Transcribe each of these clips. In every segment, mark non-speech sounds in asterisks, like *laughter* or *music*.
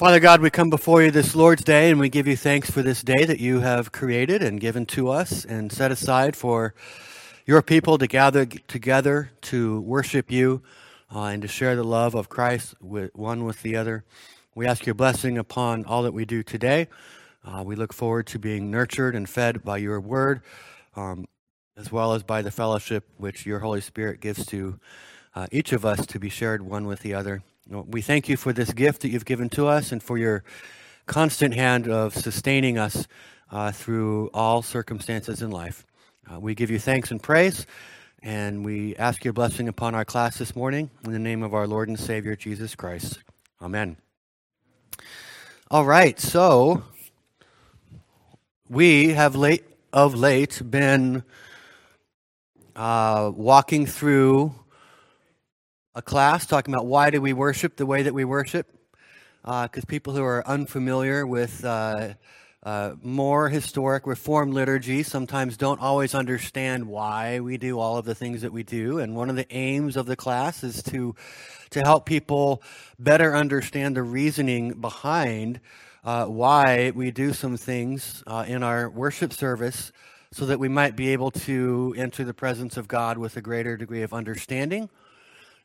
Father God, we come before you this Lord's Day and we give you thanks for this day that you have created and given to us and set aside for your people to gather together to worship you uh, and to share the love of Christ with one with the other. We ask your blessing upon all that we do today. Uh, we look forward to being nurtured and fed by your word, um, as well as by the fellowship which your Holy Spirit gives to uh, each of us to be shared one with the other. We thank you for this gift that you've given to us and for your constant hand of sustaining us uh, through all circumstances in life. Uh, we give you thanks and praise, and we ask your blessing upon our class this morning in the name of our Lord and Savior Jesus Christ. Amen. All right, so we have late of late been uh, walking through a class talking about why do we worship the way that we worship. Because uh, people who are unfamiliar with uh, uh, more historic reform liturgy sometimes don't always understand why we do all of the things that we do. And one of the aims of the class is to to help people better understand the reasoning behind uh, why we do some things uh, in our worship service, so that we might be able to enter the presence of God with a greater degree of understanding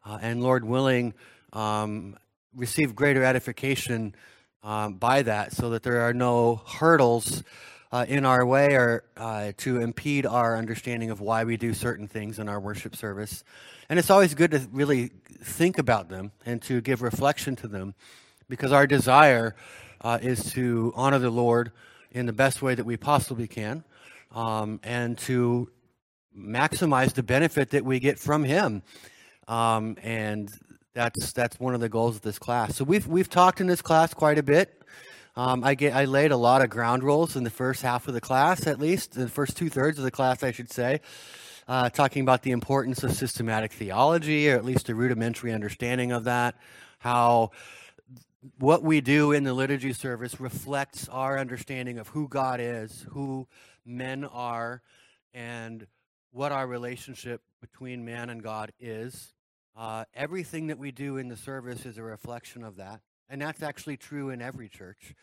uh, and Lord willing, um, receive greater edification um, by that so that there are no hurdles uh, in our way or uh, to impede our understanding of why we do certain things in our worship service. And it's always good to really think about them and to give reflection to them because our desire uh, is to honor the Lord in the best way that we possibly can um, and to maximize the benefit that we get from Him. Um, and that's that's one of the goals of this class. So we've we've talked in this class quite a bit. Um, I get I laid a lot of ground rules in the first half of the class, at least the first two thirds of the class, I should say, uh, talking about the importance of systematic theology, or at least a rudimentary understanding of that. How what we do in the liturgy service reflects our understanding of who God is, who men are, and what our relationship between man and God is. Uh, everything that we do in the service is a reflection of that. And that's actually true in every church,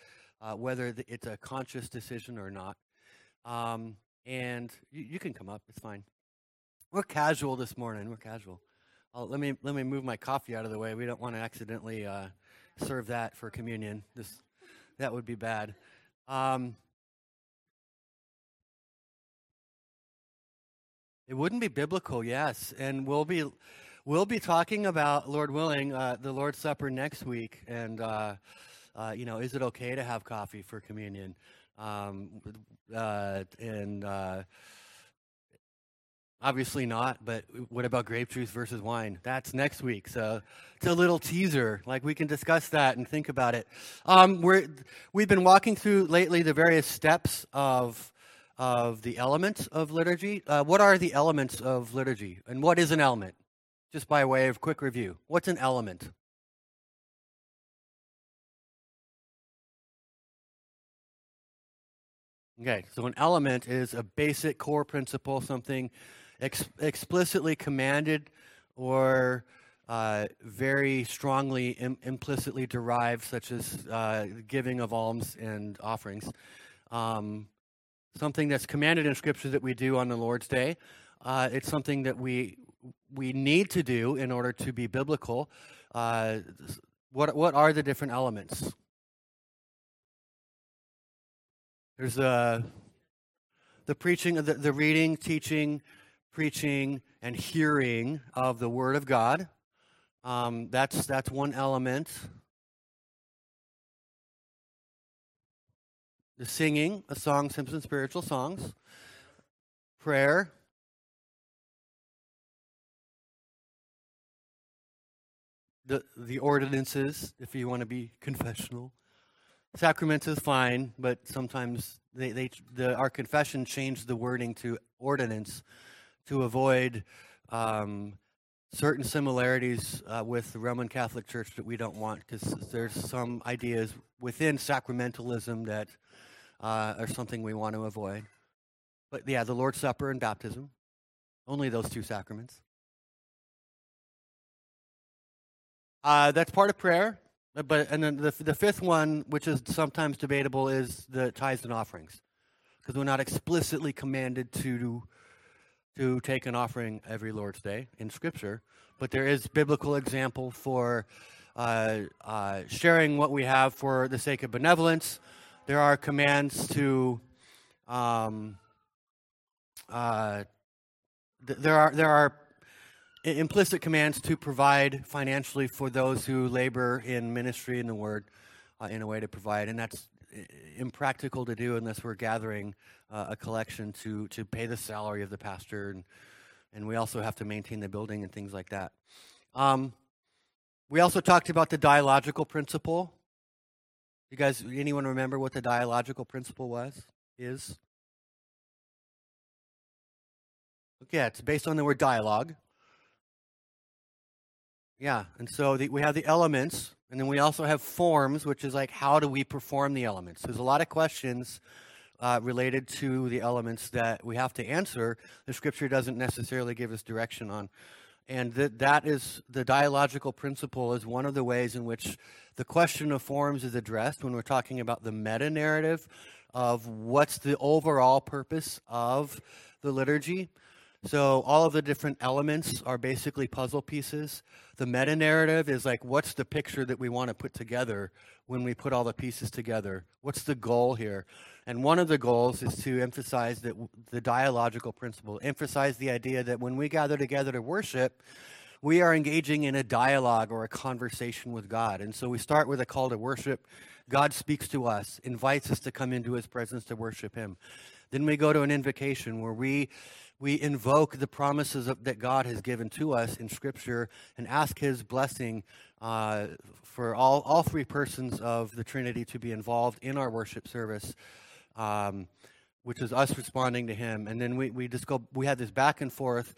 uh, whether it's a conscious decision or not. Um, and you, you, can come up, it's fine. We're casual this morning. We're casual. Uh, let me let me move my coffee out of the way. We don't want to accidentally uh, serve that for communion. This that would be bad. Um, it wouldn't be biblical, yes, and we'll be we'll be talking about, Lord willing, uh, the Lord's Supper next week. And, uh, uh, you know, is it okay to have coffee for communion? Um, uh, and uh, obviously not, but what about grape juice versus wine? That's next week. So it's a little teaser. Like we can discuss that and think about it. Um, we're, we've been walking through lately the various steps of of the elements of liturgy. Uh, what are the elements of liturgy, and what is an element? Just by way of quick review. What's an element? Okay, so an element is a basic core principle, something ex- explicitly commanded or uh, very strongly Im- implicitly derived, such as uh, giving of alms and offerings. Um, something that's commanded in Scripture that we do on the Lord's Day. Uh, it's something that we we need to do in order to be biblical. Uh, what what are the different elements? There's the the preaching, the, the reading, teaching, preaching, and hearing of the Word of God. Um, that's that's one element. The singing a song, hymns, and spiritual songs. Prayer, the the ordinances if you want to be *laughs* confessional. Sacraments is fine, but sometimes they, they the our confession changed the wording to ordinance to avoid um, certain similarities uh, with the Roman Catholic Church that we don't want because there's some ideas within sacramentalism that uh, are something we want to avoid. But yeah, the Lord's Supper and baptism, only those two sacraments. Uh, that's part of prayer. But and then the the fifth one, which is sometimes debatable, is the tithes and offerings, because we're not explicitly commanded to to take an offering every Lord's Day in Scripture, but there is biblical example for uh, uh, sharing what we have for the sake of benevolence. There are commands to um, uh, th- there are there are implicit commands to provide financially for those who labor in ministry in the word uh, in a way to provide. And that's impractical to do unless we're gathering uh, a collection to to pay the salary of the pastor. And and we also have to maintain the building and things like that. Um, we also talked about the dialogical principle. You guys anyone remember what the dialogical principle was is? Yeah it's based on the word dialogue yeah, and so the, we have the elements, and then we also have forms, which is like how do we perform the elements. There's a lot of questions uh, related to the elements that we have to answer. The scripture doesn't necessarily give us direction on. And that that is the dialogical principle is one of the ways in which the question of forms is addressed when we're talking about the meta narrative of what's the overall purpose of the liturgy. So all of the different elements are basically puzzle pieces. The meta narrative is like, what's the picture that we want to put together when we put all the pieces together? What's the goal here? And one of the goals is to emphasize that the dialogical principle, emphasize the idea that when we gather together to worship, we are engaging in a dialogue or a conversation with God. And so we start with a call to worship. God speaks to us, invites us to come into his presence to worship him. Then we go to an invocation where we we invoke the promises of, that God has given to us in Scripture and ask His blessing uh, for all, all three persons of the Trinity to be involved in our worship service, um, which is us responding to Him. And then we, we just go, we have this back and forth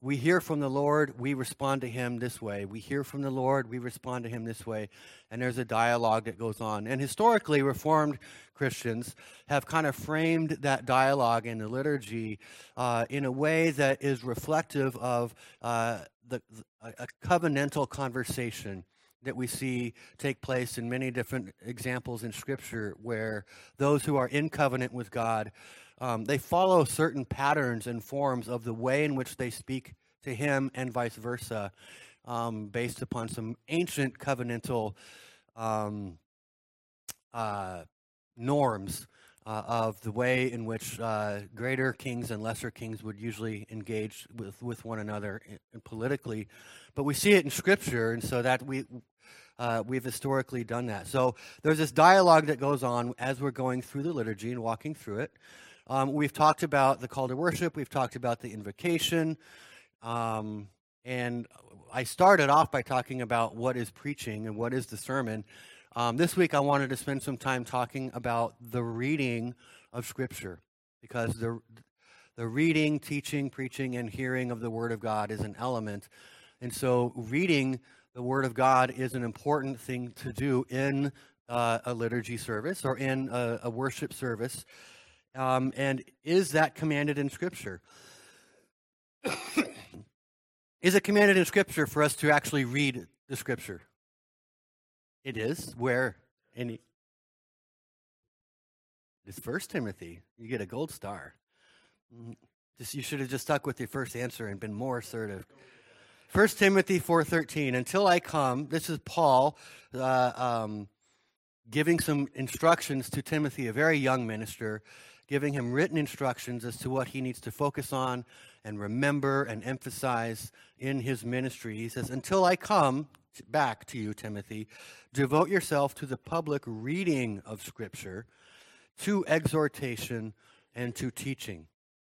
we hear from the Lord, we respond to Him this way. We hear from the Lord, we respond to Him this way. And there's a dialogue that goes on. And historically, Reformed Christians have kind of framed that dialogue in the liturgy uh, in a way that is reflective of uh, the, a covenantal conversation that we see take place in many different examples in Scripture where those who are in covenant with God um, they follow certain patterns and forms of the way in which they speak to him and vice versa, um, based upon some ancient covenantal um, uh, norms uh, of the way in which uh, greater kings and lesser kings would usually engage with, with one another politically. But we see it in Scripture, and so that we uh, we've historically done that. So there's this dialogue that goes on as we're going through the liturgy and walking through it. Um, we've talked about the call to worship. We've talked about the invocation. Um, and I started off by talking about what is preaching and what is the sermon. Um, this week, I wanted to spend some time talking about the reading of Scripture because the, the reading, teaching, preaching, and hearing of the Word of God is an element. And so, reading the Word of God is an important thing to do in uh, a liturgy service or in a, a worship service. Um, and is that commanded in Scripture? is it commanded in Scripture for us to actually read the Scripture? It is. Where? Any? It's First Timothy. You get a gold star. Mm, just you should have just stuck with your first answer and been more assertive. First Timothy four thirteen. Until I come, this is Paul uh, um, giving some instructions to Timothy, a very young minister, giving him written instructions as to what he needs to focus on and remember and emphasize in his ministry. He says, Until I come back to you, Timothy, devote yourself to the public reading of Scripture, to exhortation, and to teaching.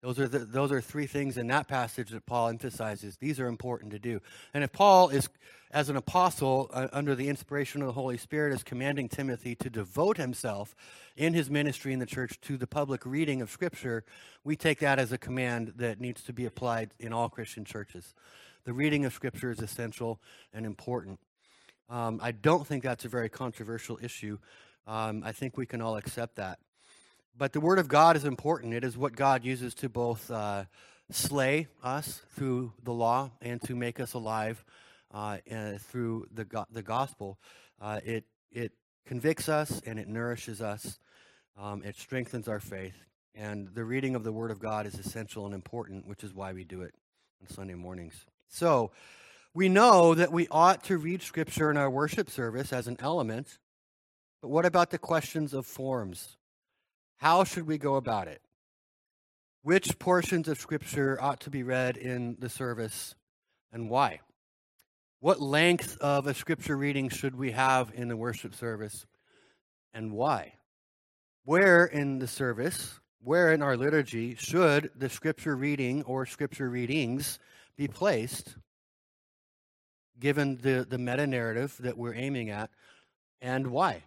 Those are, the, those are three things in that passage that Paul emphasizes. These are important to do. And if Paul is, as an apostle, uh, under the inspiration of the Holy Spirit, is commanding Timothy to devote himself in his ministry in the church to the public reading of Scripture, we take that as a command that needs to be applied in all Christian churches. The reading of Scripture is essential and important. Um, I don't think that's a very controversial issue. Um, I think we can all accept that. But the Word of God is important. It is what God uses to both uh, slay us through the law and to make us alive uh, through the, go- the gospel. Uh, it, it convicts us and it nourishes us. Um, it strengthens our faith. And the reading of the Word of God is essential and important, which is why we do it on Sunday mornings. So, we know that we ought to read Scripture in our worship service as an element, but what about the questions of forms? How should we go about it? Which portions of Scripture ought to be read in the service and why? What length of a Scripture reading should we have in the worship service and why? Where in the service, where in our liturgy should the Scripture reading or Scripture readings be placed? given the, the meta narrative that we're aiming at, and why.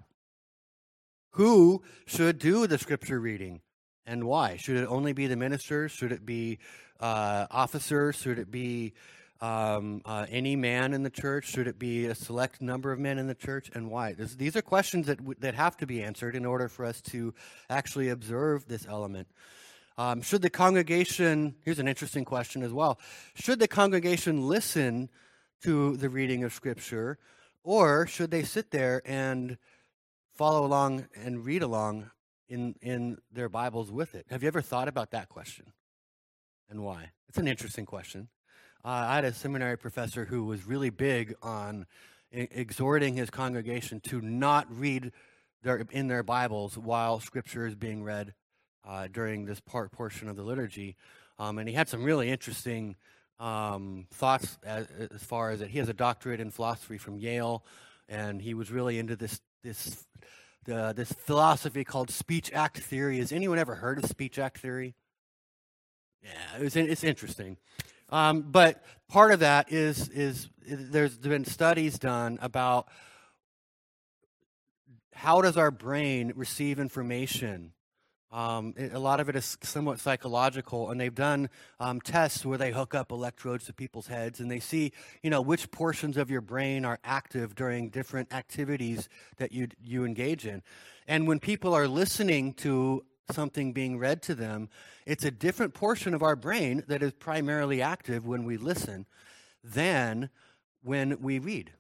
Who should do the scripture reading and why? Should it only be the ministers? Should it be uh, officers? Should it be um, uh, any man in the church? Should it be a select number of men in the church? And why? This, these are questions that, w- that have to be answered in order for us to actually observe this element. Um, should the congregation, here's an interesting question as well, should the congregation listen to the reading of Scripture, or should they sit there and follow along and read along in, in their Bibles with it? Have you ever thought about that question and why? It's an interesting question. Uh, I had a seminary professor who was really big on I- exhorting his congregation to not read their, in their Bibles while Scripture is being read uh, during this part portion of the liturgy. Um, and he had some really interesting um, thoughts as, as, far as that he has a doctorate in philosophy from Yale, and he was really into this this the, this philosophy called speech act theory. Has anyone ever heard of speech act theory? Yeah, it was, it's interesting. Um, but part of that is, is is there's been studies done about how does our brain receive information um, a lot of it is somewhat psychological, and they've done um, tests where they hook up electrodes to people's heads, and they see, you know, which portions of your brain are active during different activities that you you engage in. And when people are listening to something being read to them, it's a different portion of our brain that is primarily active when we listen than when we read.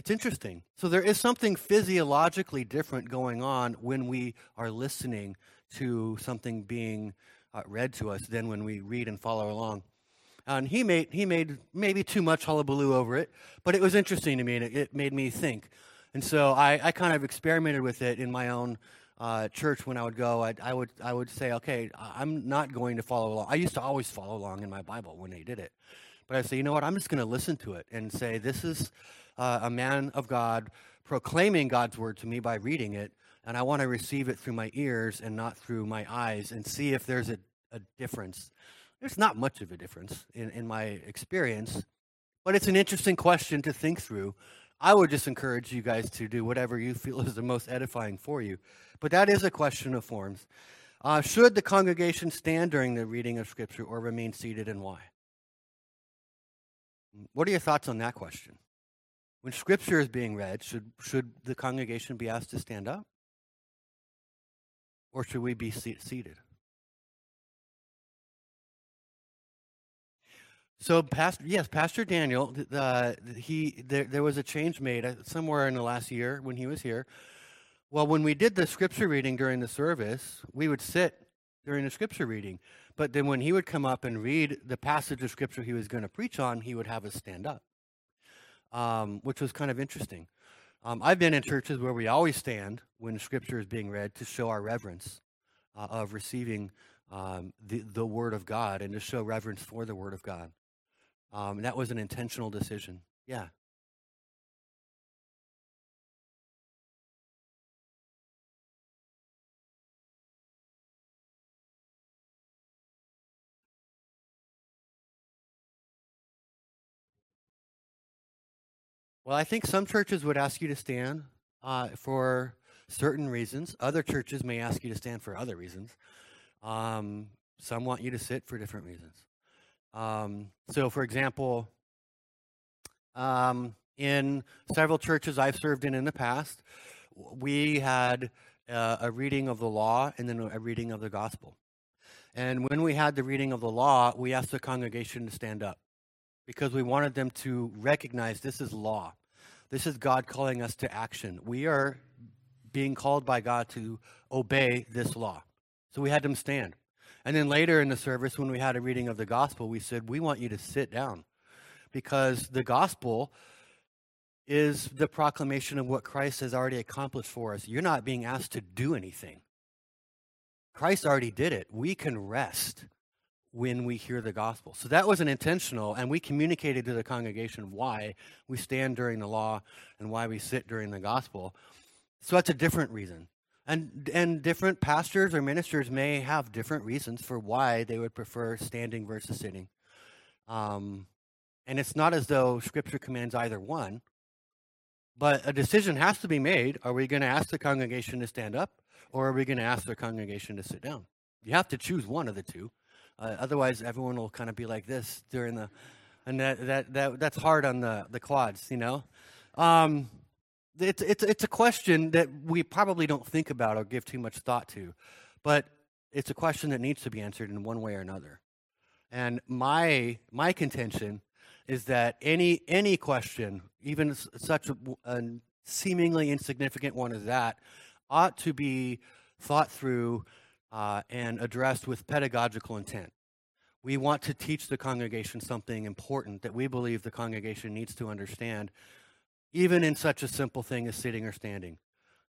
It's interesting. So there is something physiologically different going on when we are listening to something being uh, read to us than when we read and follow along. And he made he made maybe too much hullabaloo over it, but it was interesting to me and it, it made me think. And so I, I, kind of experimented with it in my own uh, church when I would go. I'd, I would I would say, okay, I'm not going to follow along. I used to always follow along in my Bible when they did it, but I say, you know what? I'm just going to listen to it and say, this is uh, a man of God proclaiming God's word to me by reading it, and I want to receive it through my ears and not through my eyes and see if there's a, a difference. There's not much of a difference in, in my experience, but it's an interesting question to think through. I would just encourage you guys to do whatever you feel is the most edifying for you. But that is a question of forms. Uh, should the congregation stand during the reading of Scripture or remain seated, and why? What are your thoughts on that question? When scripture is being read, should, should the congregation be asked to stand up? Or should we be seated? So, Pastor, yes, Pastor Daniel, he there, there was a change made uh, somewhere in the last year when he was here. Well, when we did the scripture reading during the service, we would sit during the scripture reading. But then when he would come up and read the passage of scripture he was going to preach on, he would have us stand up um, which was kind of interesting. Um, I've been in churches where we always stand when scripture is being read to show our reverence uh, of receiving um, the, the Word of God and to show reverence for the Word of God. Um, that was an intentional decision. Yeah. Well, I think some churches would ask you to stand uh, for certain reasons. Other churches may ask you to stand for other reasons. Um, some want you to sit for different reasons. Um, so, for example, um, in several churches I've served in in the past, we had uh, a reading of the law and then a reading of the gospel. And when we had the reading of the law, we asked the congregation to stand up because we wanted them to recognize this is law. This is God calling us to action. We are being called by God to obey this law. So we had them stand. And then later in the service, when we had a reading of the gospel, we said, We want you to sit down because the gospel is the proclamation of what Christ has already accomplished for us. You're not being asked to do anything, Christ already did it. We can rest when we hear the gospel. So that was an intentional, and we communicated to the congregation why we stand during the law and why we sit during the gospel. So that's a different reason. And, and different pastors or ministers may have different reasons for why they would prefer standing versus sitting. Um, and it's not as though Scripture commands either one, but a decision has to be made. Are we going to ask the congregation to stand up, or are we going to ask the congregation to sit down? You have to choose one of the two. Uh, otherwise, everyone will kind of be like this during the, and that, that, that that's hard on the, the quads, you know. Um, it's, it's, it's a question that we probably don't think about or give too much thought to, but it's a question that needs to be answered in one way or another. And my my contention is that any any question, even such a, a seemingly insignificant one as that, ought to be thought through uh, and addressed with pedagogical intent. We want to teach the congregation something important that we believe the congregation needs to understand even in such a simple thing as sitting or standing.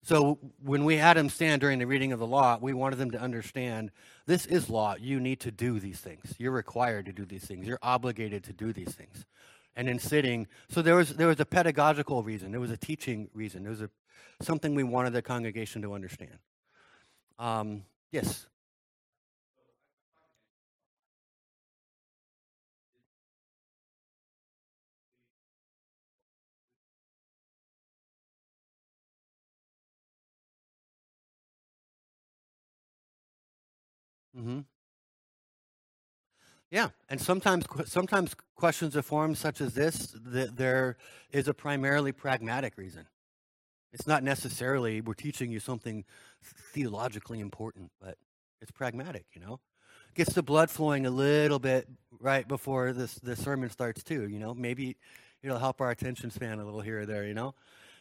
So when we had them stand during the reading of the law, we wanted them to understand this is law. You need to do these things. You're required to do these things. You're obligated to do these things. And in sitting, so there was there was a pedagogical reason. There was a teaching reason. There was a something we wanted the congregation to understand. Um, yes. Mm-hmm. Yeah, and sometimes sometimes questions of form such as this, that there is a primarily pragmatic reason. It's not necessarily we're teaching you something theologically important, but it's pragmatic, you know. Gets the blood flowing a little bit right before this the sermon starts too, you know. Maybe it'll help our attention span a little here or there, you know.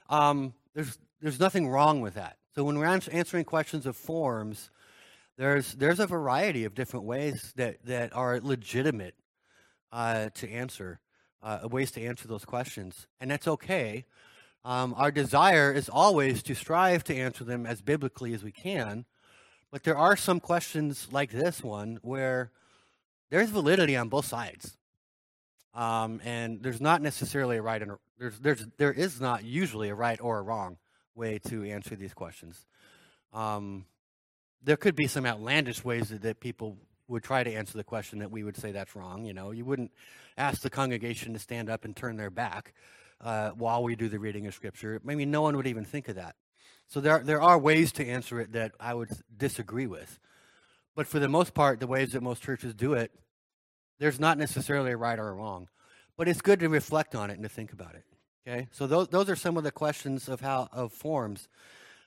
Um, there's there's nothing wrong with that. So when we're answering questions of forms, there's there's a variety of different ways that that are legitimate uh, to answer, uh, ways to answer those questions, and that's okay. Um, our desire is always to strive to answer them as biblically as we can, but there are some questions like this one where there's validity on both sides, um, and there's not necessarily a right and a, there's there's there is not usually a right or a wrong way to answer these questions. Um, there could be some outlandish ways that, that people would try to answer the question that we would say that's wrong. You know, you wouldn't ask the congregation to stand up and turn their back uh, while we do the reading of Scripture. I mean, no one would even think of that. So there, there are ways to answer it that I would disagree with. But for the most part, the ways that most churches do it, there's not necessarily a right or a wrong. But it's good to reflect on it and to think about it. Okay, so those those are some of the questions of how of forms.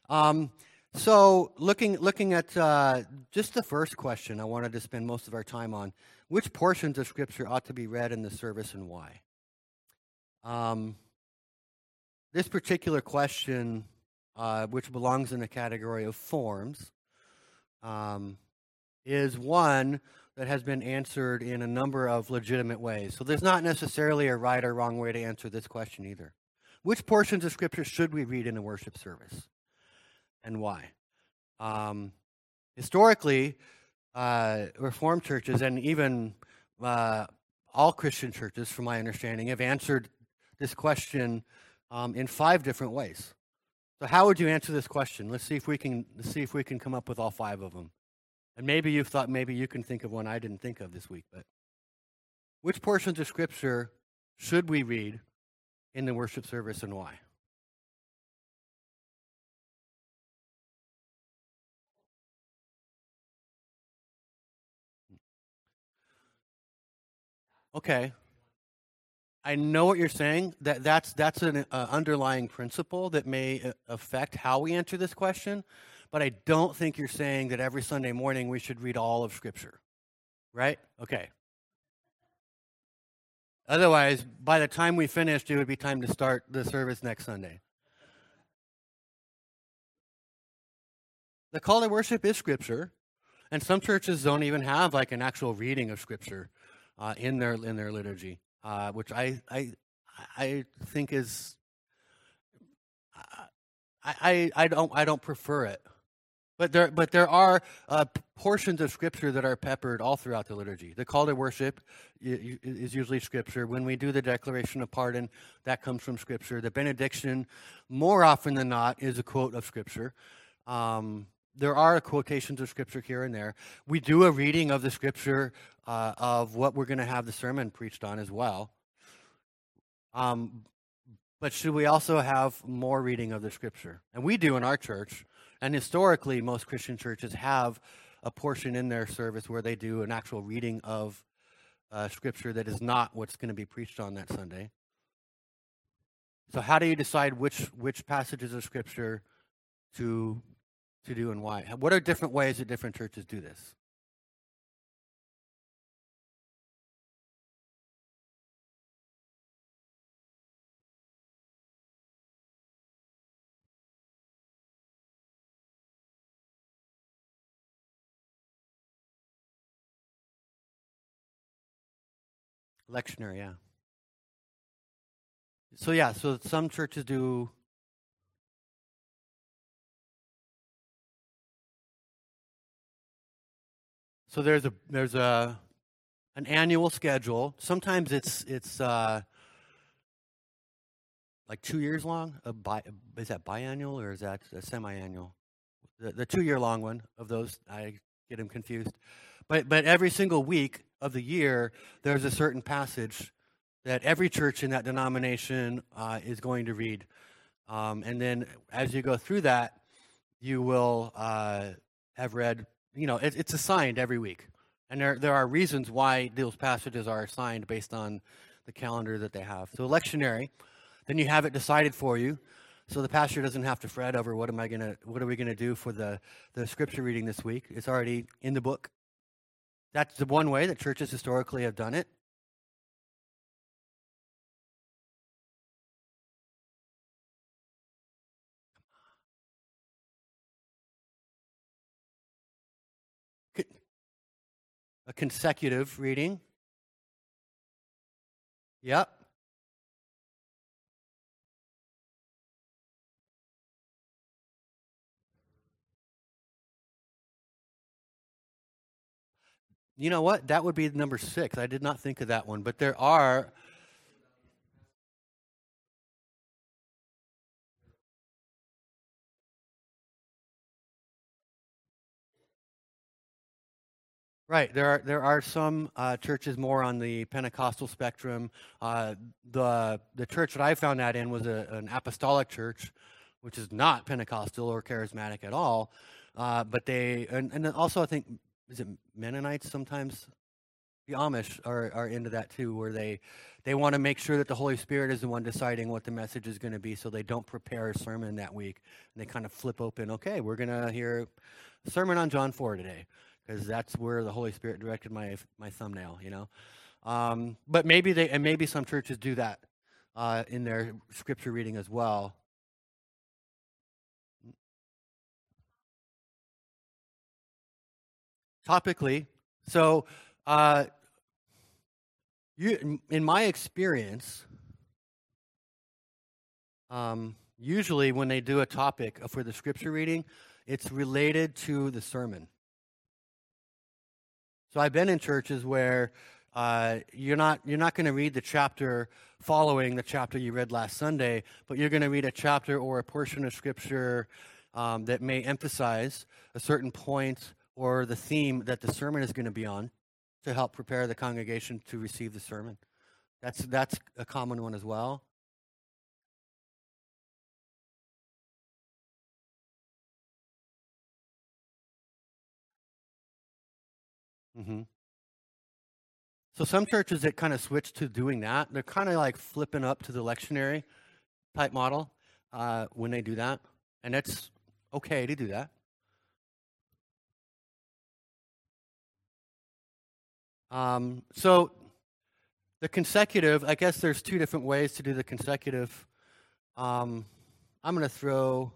Um, so, looking looking at uh, just the first question, I wanted to spend most of our time on which portions of Scripture ought to be read in the service and why. Um, this particular question, uh, which belongs in the category of forms, um, is one that has been answered in a number of legitimate ways. So, there's not necessarily a right or wrong way to answer this question either. Which portions of Scripture should we read in a worship service? and why. Um, historically, uh, Reformed churches and even uh, all Christian churches, from my understanding, have answered this question um, in five different ways. So, how would you answer this question? Let's see if we can let's see if we can come up with all five of them. And maybe you've thought maybe you can think of one I didn't think of this week. But which portions of Scripture should we read in the worship service and why? Okay. I know what you're saying. That that's that's an uh, underlying principle that may uh, affect how we answer this question, but I don't think you're saying that every Sunday morning we should read all of Scripture, right? Okay. Otherwise, by the time we finished, it would be time to start the service next Sunday. The call to worship is Scripture, and some churches don't even have like an actual reading of Scripture uh, in their in their liturgy, uh, which I I I think is I, I, I don't I don't prefer it. But there, but there are uh, portions of Scripture that are peppered all throughout the liturgy. The call to worship is usually Scripture. When we do the declaration of pardon, that comes from Scripture. The benediction, more often than not, is a quote of Scripture. Um, there are quotations of Scripture here and there. We do a reading of the Scripture uh, of what we're going to have the sermon preached on as well. Um, but should we also have more reading of the Scripture? And we do in our church. And historically, most Christian churches have a portion in their service where they do an actual reading of uh, scripture that is not what's going to be preached on that Sunday. So, how do you decide which which passages of scripture to to do and why? What are different ways that different churches do this? Lectionary, yeah. So yeah, so some churches do So there's a there's a an annual schedule. Sometimes it's it's uh, like two years long. A bi, is that biannual or is that a semi-annual? The, the two year long one of those, I get them confused. But but every single week of the year, there's a certain passage that every church in that denomination uh, is going to read. Um, and then as you go through that, you will uh, have read, you know, it, it's assigned every week. And there, there are reasons why those passages are assigned based on the calendar that they have. So, lectionary, then you have it decided for you. So the pastor doesn't have to fret over what am I gonna, what are we gonna do for the, the scripture reading this week. It's already in the book. That's the one way that churches historically have done it. Consecutive reading. Yep. You know what? That would be number six. I did not think of that one, but there are. Right. There are there are some uh, churches more on the Pentecostal spectrum. Uh, the the church that I found that in was a, an apostolic church, which is not Pentecostal or charismatic at all. Uh, but they and, and also I think is it Mennonites sometimes? The Amish are, are into that too, where they they want to make sure that the Holy Spirit is the one deciding what the message is going to be, so they don't prepare a sermon that week, and they kind of flip open. Okay, we're going to hear a sermon on John four today, because that's where the Holy Spirit directed my my thumbnail. You know, um, but maybe they and maybe some churches do that uh, in their scripture reading as well. topically. So, uh, you, in my experience, um, usually when they do a topic for the scripture reading, it's related to the sermon. So I've been in churches where uh, you're not you're not going to read the chapter following the chapter you read last Sunday, but you're going to read a chapter or a portion of scripture um, that may emphasize a certain point or the theme that the sermon is going to be on to help prepare the congregation to receive the sermon. That's, that's a common one as well. Mm-hmm. So some churches that kind of switch to doing that, they're kind of like flipping up to the lectionary type model uh, when they do that, and it's okay to do that. Um, so the consecutive, I guess there's two different ways to do the consecutive. Um, I'm going to throw,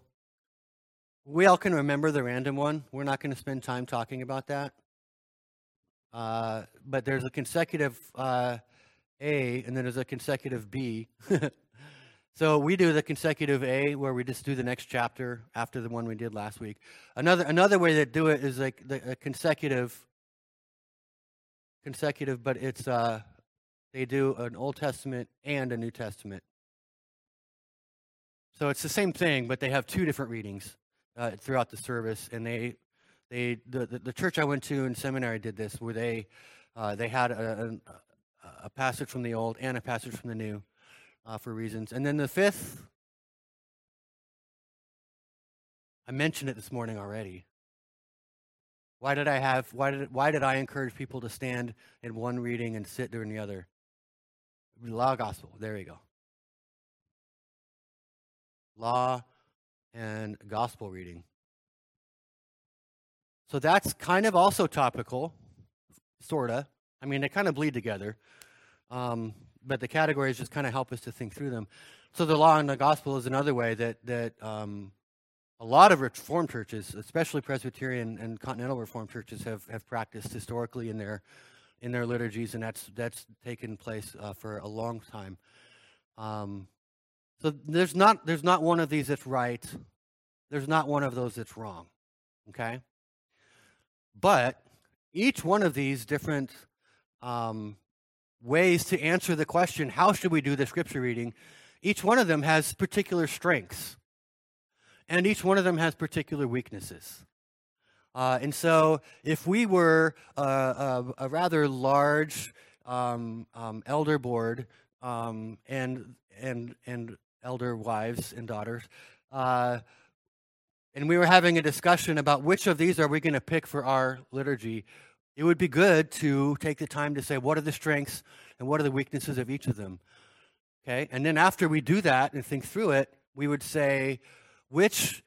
we all can remember the random one. We're not going to spend time talking about that. Uh, but there's a consecutive uh, A, and then there's a consecutive B. *laughs* so we do the consecutive A, where we just do the next chapter after the one we did last week. Another another way to do it is like the consecutive, consecutive, but it's uh, they do an Old Testament and a New Testament. So it's the same thing, but they have two different readings uh, throughout the service, and they they the, the, the church I went to in seminary did this, where they uh, they had a, a, a, passage from the old and a passage from the new uh, for reasons, and then the fifth. I mentioned it this morning already. Why did I have why did why did I encourage people to stand in one reading and sit during the other? Law gospel. There you go. Law and gospel reading. So that's kind of also topical, sort of. I mean, they kind of bleed together. Um, but the categories just kind of help us to think through them. So the law and the gospel is another way that, that um, a lot of Reformed churches, especially Presbyterian and Continental Reformed churches, have, have practiced historically in their, in their liturgies, and that's, that's taken place uh, for a long time. Um, so there's not, there's not one of these that's right. There's not one of those that's wrong. Okay? But each one of these different um, ways to answer the question, how should we do the scripture reading, each one of them has particular strengths. And each one of them has particular weaknesses. Uh, and so, if we were a, a, a rather large um, um, elder board um, and and and elder wives and daughters, uh, and we were having a discussion about which of these are we going to pick for our liturgy, it would be good to take the time to say what are the strengths and what are the weaknesses of each of them. Okay? And then after we do that and think through it, we would say which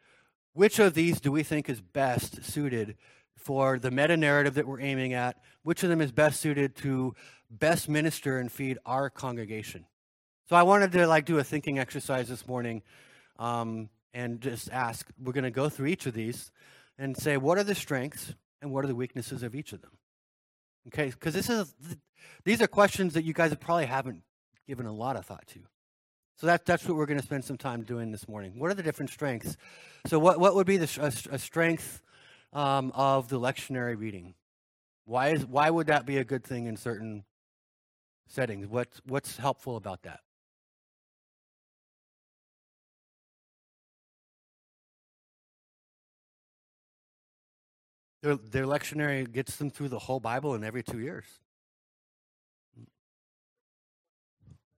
which of these do we think is best suited for the meta narrative that we're aiming at? Which of them is best suited to best minister and feed our congregation? So I wanted to like do a thinking exercise this morning. Um, and just ask. We're going to go through each of these and say what are the strengths and what are the weaknesses of each of them. Okay, because this is these are questions that you guys probably haven't given a lot of thought to. So that, that's what we're going to spend some time doing this morning. What are the different strengths? So what, what would be the, a, a strength um, of the lectionary reading? Why, is, why would that be a good thing in certain settings? What's, what's helpful about that? Their, their lectionary gets them through the whole Bible in every two years.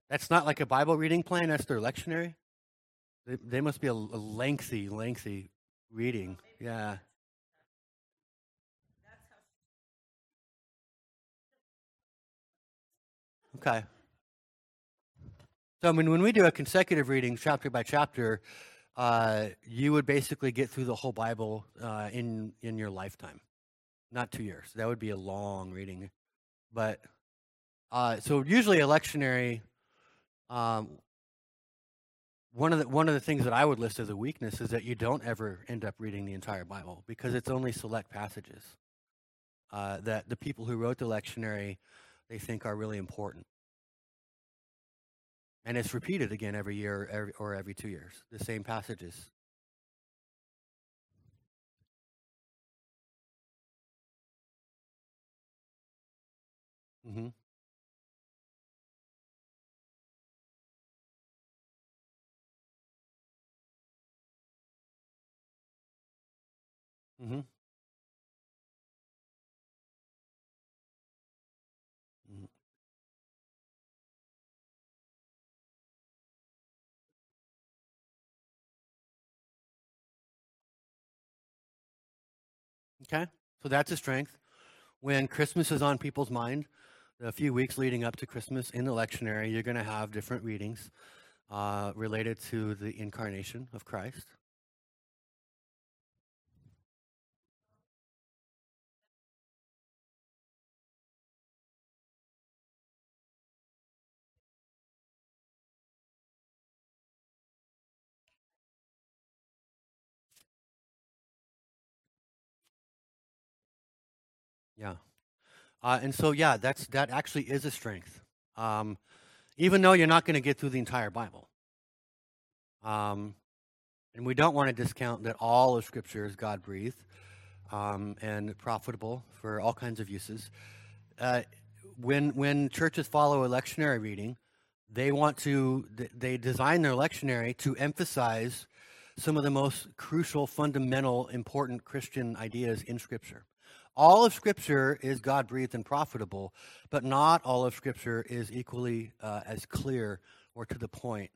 That's not like a Bible reading plan, that's their lectionary. They, they must be a, a lengthy, lengthy reading. Yeah. Okay. So, I mean, when we do a consecutive reading, chapter by chapter, uh, you would basically get through the whole Bible uh, in in your lifetime, not two years. That would be a long reading, but uh, so usually a lectionary. Um, one of the one of the things that I would list as a weakness is that you don't ever end up reading the entire Bible because it's only select passages uh, that the people who wrote the lectionary they think are really important. And it's repeated again every year every, or every two years, the same passages. Mm-hmm. Mm-hmm. Okay? So that's a strength. When Christmas is on people's mind, a few weeks leading up to Christmas in the lectionary, you're going to have different readings uh, related to the incarnation of Christ. Yeah. Uh, and so, yeah, that's that actually is a strength. Um, even though you're not going to get through the entire Bible. Um, and we don't want to discount that all of Scripture is God breathed um, and profitable for all kinds of uses. Uh, when when churches follow a lectionary reading, they want to they design their lectionary to emphasize some of the most crucial, fundamental, important Christian ideas in Scripture. All of Scripture is God breathed and profitable, but not all of Scripture is equally uh, as clear or to the point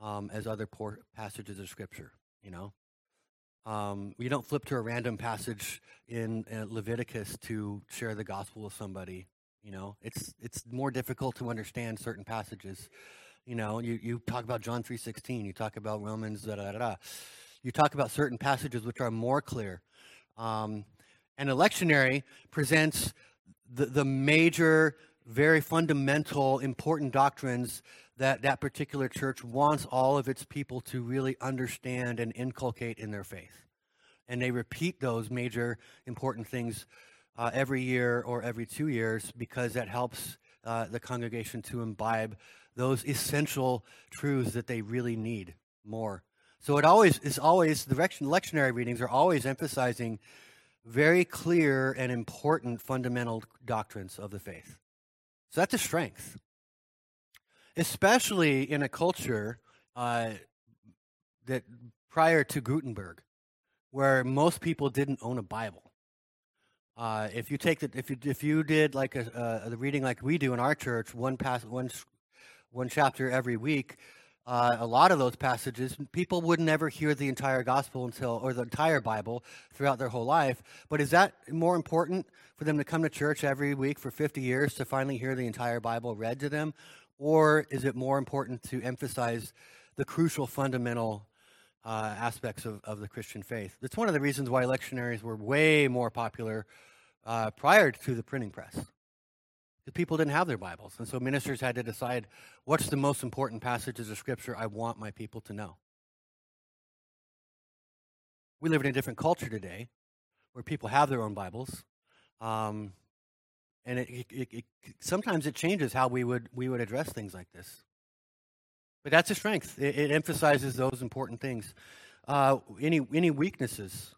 um, as other passages of Scripture. You know, um, you don't flip to a random passage in uh, Leviticus to share the gospel with somebody. You know, it's it's more difficult to understand certain passages. You know, you, you talk about John three sixteen. You talk about Romans. Da, da, da. You talk about certain passages which are more clear. Um, and a lectionary presents the, the major, very fundamental, important doctrines that that particular church wants all of its people to really understand and inculcate in their faith. And they repeat those major, important things uh, every year or every two years because that helps uh, the congregation to imbibe those essential truths that they really need more. So it always is always the lectionary readings are always emphasizing very clear and important fundamental doctrines of the faith. So that's a strength, especially in a culture uh, that prior to Gutenberg, where most people didn't own a Bible. Uh, if you take the, if you if you did like a, the reading like we do in our church, one pass one one chapter every week, uh, a lot of those passages, people would never hear the entire gospel until, or the entire Bible throughout their whole life. But is that more important for them to come to church every week for 50 years to finally hear the entire Bible read to them? Or is it more important to emphasize the crucial fundamental uh, aspects of, of the Christian faith? That's one of the reasons why lectionaries were way more popular uh, prior to the printing press the people didn't have their Bibles. And so ministers had to decide what's the most important passages of Scripture I want my people to know. We live in a different culture today where people have their own Bibles. Um, and it, it, it, sometimes it changes how we would, we would address things like this. But that's a strength. It, emphasizes those important things. Uh, any, any weaknesses?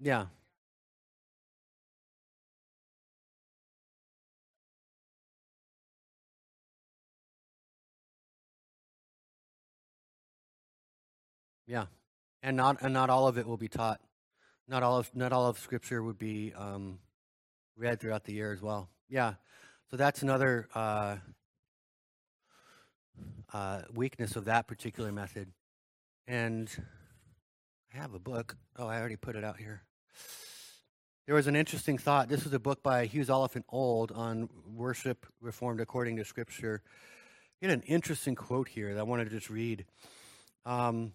Yeah. Yeah. And not and not all of it will be taught. Not all of not all of scripture would be um, read throughout the year as well. Yeah. So that's another uh, uh, weakness of that particular method. And I have a book. Oh, I already put it out here. There was an interesting thought. This is a book by Hughes Oliphant Old on worship reformed according to Scripture. He had an interesting quote here that I wanted to just read. Um,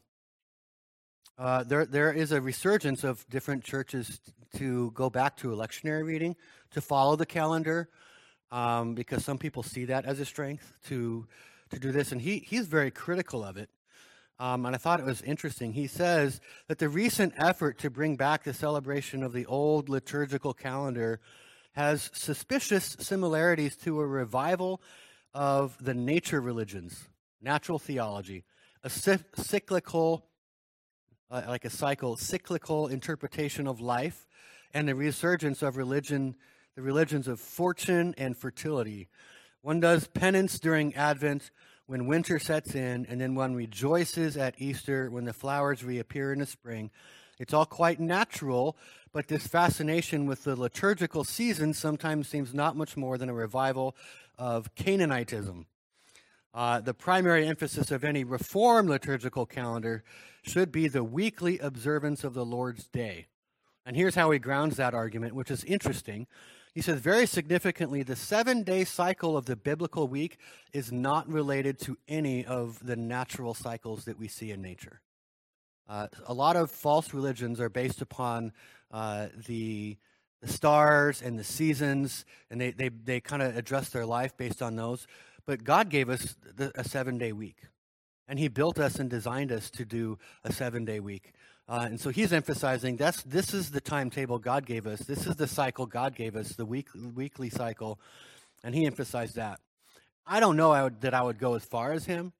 uh, there, there is a resurgence of different churches to go back to a lectionary reading, to follow the calendar, um, because some people see that as a strength to to do this, and he he's very critical of it. Um, and I thought it was interesting. He says that the recent effort to bring back the celebration of the old liturgical calendar has suspicious similarities to a revival of the nature religions, natural theology, a cyclical, uh, like a cycle, cyclical interpretation of life, and the resurgence of religion, the religions of fortune and fertility. One does penance during Advent when winter sets in, and then one rejoices at Easter when the flowers reappear in the spring. It's all quite natural, but this fascination with the liturgical season sometimes seems not much more than a revival of Canaanitism. Uh, the primary emphasis of any reformed liturgical calendar should be the weekly observance of the Lord's Day. And here's how he grounds that argument, which is interesting he says, very significantly, the seven day cycle of the biblical week is not related to any of the natural cycles that we see in nature. Uh, a lot of false religions are based upon uh, the, the stars and the seasons, and they, they, they kind of address their life based on those. but God gave us the, a seven day week. And He built us and designed us to do a seven day week. Uh, and so He's emphasizing that's, this is the timetable God gave us. This is the cycle God gave us, the week, weekly cycle. And He emphasized that. I don't know I would, that I would go as far as Him.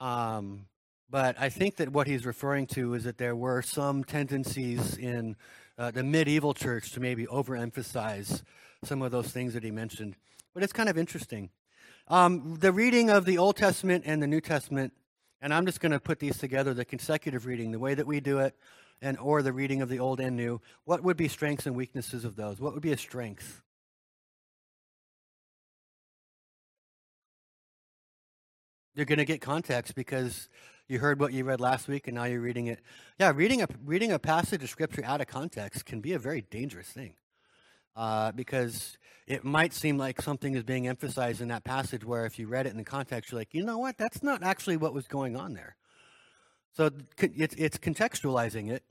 Um, but I think that what he's referring to is that there were some tendencies in uh, the medieval church to maybe overemphasize some of those things that he mentioned. But it's kind of interesting. Um, the reading of the Old Testament and the New Testament, and I'm just going to put these together the consecutive reading, the way that we do it, and or the reading of the Old and New. What would be strengths and weaknesses of those? What would be a strength? You're going to get context because you heard what you read last week and now you're reading it. Yeah, reading a, reading a passage of scripture out of context can be a very dangerous thing uh, because it might seem like something is being emphasized in that passage where if you read it in the context, you're like, you know what, that's not actually what was going on there. So it's, it's contextualizing it.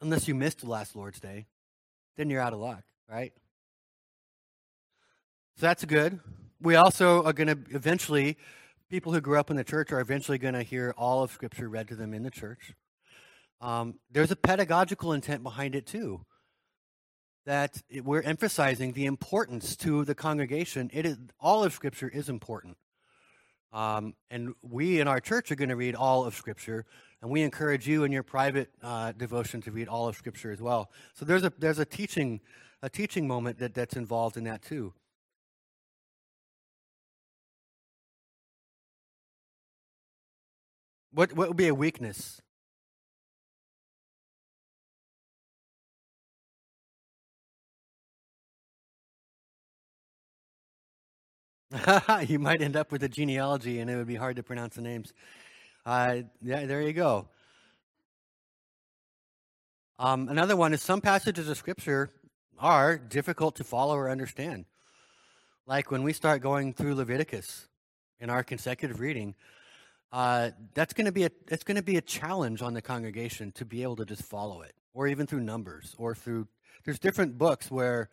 Unless you missed last Lord's Day, then you're out of luck, right? So that's good. We also are going to eventually people who grew up in the church are eventually going to hear all of Scripture read to them in the church. Um, there's a pedagogical intent behind it too. That it, we're emphasizing the importance to the congregation. It is all of Scripture is important, um, and we in our church are going to read all of Scripture, and we encourage you in your private uh, devotion to read all of Scripture as well. So there's a there's a teaching a teaching moment that, that's involved in that too. What what would be a weakness? *laughs* you might end up with a genealogy and it would be hard to pronounce the names. Uh, yeah, there you go. Um, another one is some passages of Scripture are difficult to follow or understand. Like when we start going through Leviticus in our consecutive reading, uh, that's going to be a it's going to be a challenge on the congregation to be able to just follow it, or even through numbers, or through there's different books where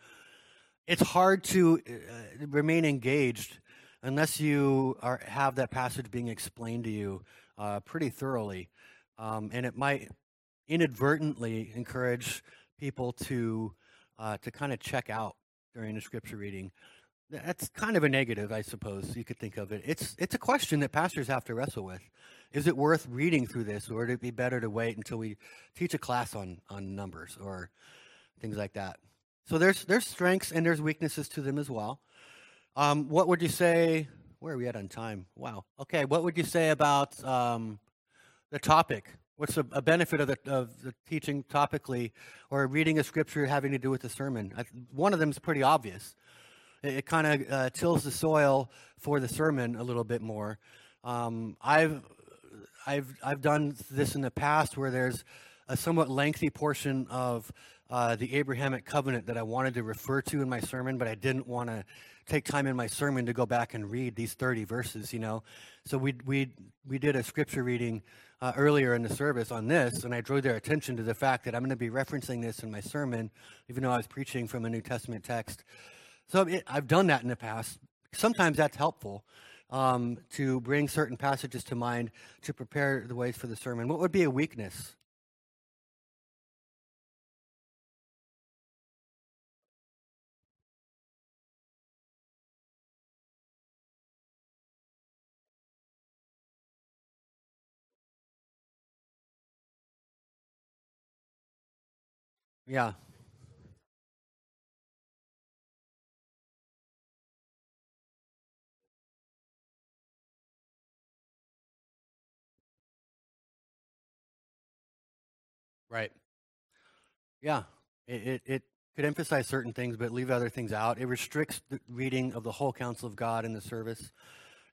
it's hard to uh, remain engaged unless you are have that passage being explained to you uh, pretty thoroughly, um, and it might inadvertently encourage people to uh, to kind of check out during the scripture reading. That's kind of a negative, I suppose you could think of it. It's it's a question that pastors have to wrestle with. Is it worth reading through this, or would it be better to wait until we teach a class on on numbers or things like that? So there's there's strengths and there's weaknesses to them as well. Um, what would you say? Where are we at on time? Wow. Okay. What would you say about um, the topic? What's a, a benefit of the, of the teaching topically or reading a scripture having to do with the sermon? I, one of them is pretty obvious it, it kind of uh, tills the soil for the sermon a little bit more. Um, I've I've I've done this in the past where there's a somewhat lengthy portion of uh, the Abrahamic covenant that I wanted to refer to in my sermon, but I didn't want to take time in my sermon to go back and read these 30 verses, you know. So we we we did a scripture reading uh, earlier in the service on this, and I drew their attention to the fact that I'm going to be referencing this in my sermon, even though I was preaching from a New Testament text. So it, I've done that in the past. Sometimes that's helpful um, to bring certain passages to mind to prepare the ways for the sermon. What would be a weakness? Yeah, right. Yeah, it, it, it could emphasize certain things, but leave other things out. It restricts the reading of the whole counsel of God in the service,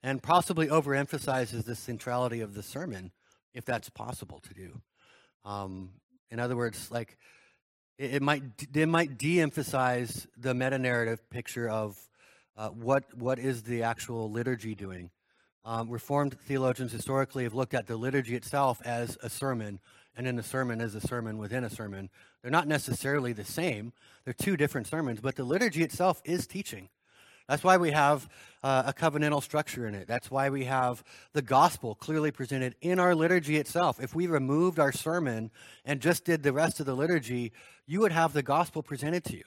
and possibly overemphasizes the centrality of the sermon, if that's possible to do. Um, in other words, like it, it might it might de-emphasize the meta narrative picture of uh, what what is the actual liturgy doing. Um, Reformed theologians historically have looked at the liturgy itself as a sermon and then the sermon is a sermon within a sermon. They're not necessarily the same. They're two different sermons, but the liturgy itself is teaching. That's why we have uh, a covenantal structure in it. That's why we have the gospel clearly presented in our liturgy itself. If we removed our sermon and just did the rest of the liturgy, you would have the gospel presented to you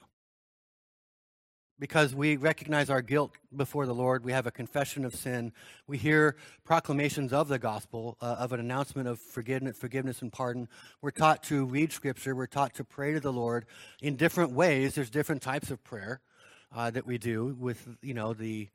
because we recognize our guilt before the Lord. We have a confession of sin. We hear proclamations of the gospel, uh, of an announcement of forgiveness, forgiveness and pardon. We're taught to read scripture. We're taught to pray to the Lord in different ways. There's different types of prayer uh, that we do with, you know, the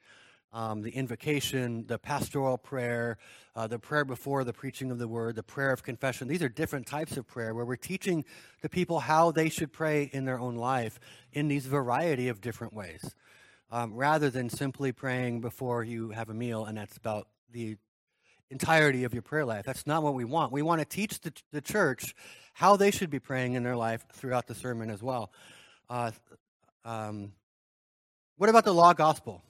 um, the invocation, the pastoral prayer, uh, the prayer before the preaching of the word, the prayer of confession. These are different types of prayer where we're teaching the people how they should pray in their own life in these variety of different ways, um, rather than simply praying before you have a meal and that's about the entirety of your prayer life. That's not what we want. We want to teach the, the church how they should be praying in their life throughout the sermon as well. Uh, um, what about the law gospel?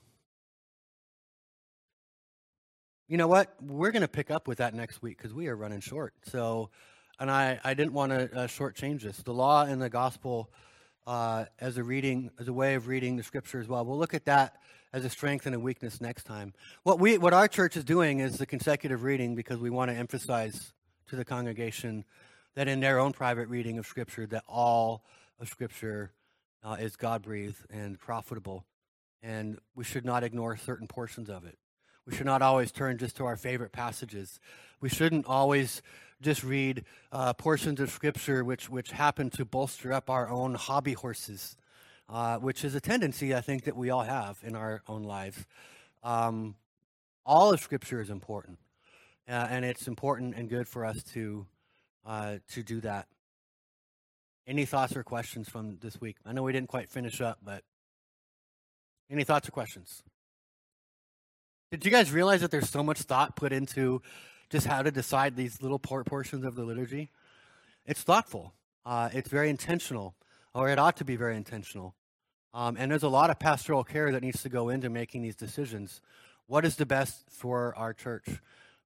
you know what? We're going to pick up with that next week because we are running short. So, and I, I didn't want to uh, shortchange this. The law and the gospel uh, as a reading, as a way of reading the scripture as well. We'll look at that as a strength and a weakness next time. What we, what our church is doing is the consecutive reading because we want to emphasize to the congregation that in their own private reading of scripture, that all of scripture uh, is God breathed and profitable, and we should not ignore certain portions of it. We should not always turn just to our favorite passages. We shouldn't always just read uh, portions of Scripture which, which happen to bolster up our own hobby horses, uh, which is a tendency I think that we all have in our own lives. Um, all of Scripture is important, uh, and it's important and good for us to uh, to do that. Any thoughts or questions from this week? I know we didn't quite finish up, but any thoughts or questions? Did you guys realize that there's so much thought put into just how to decide these little portions of the liturgy? It's thoughtful. Uh, it's very intentional, or it ought to be very intentional. Um, and there's a lot of pastoral care that needs to go into making these decisions. What is the best for our church?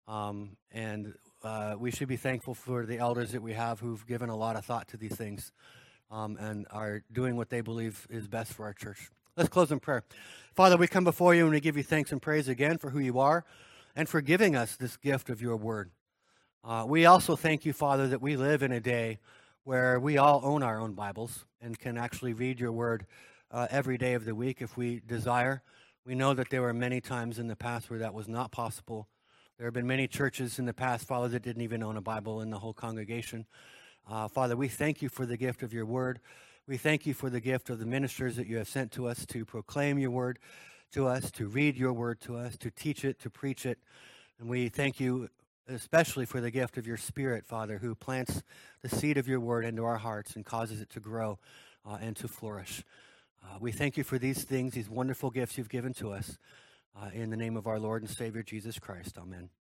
Um, and uh, we should be thankful for the elders that we have who've given a lot of thought to these things um, and are doing what they believe is best for our church. Let's close in prayer. Father, we come before you and we give you thanks and praise again for who you are and for giving us this gift of your word. Uh, we also thank you, Father, that we live in a day where we all own our own Bibles and can actually read your word uh, every day of the week if we desire. We know that there were many times in the past where that was not possible. There have been many churches in the past, Father, that didn't even own a Bible in the whole congregation. Uh, Father, we thank you for the gift of your word. We thank you for the gift of the ministers that you have sent to us to proclaim your word to us, to read your word to us, to teach it, to preach it. And we thank you especially for the gift of your spirit, Father, who plants the seed of your word into our hearts and causes it to grow uh, and to flourish. Uh, we thank you for these things, these wonderful gifts you've given to us. Uh, in the name of our Lord and Savior Jesus Christ. Amen.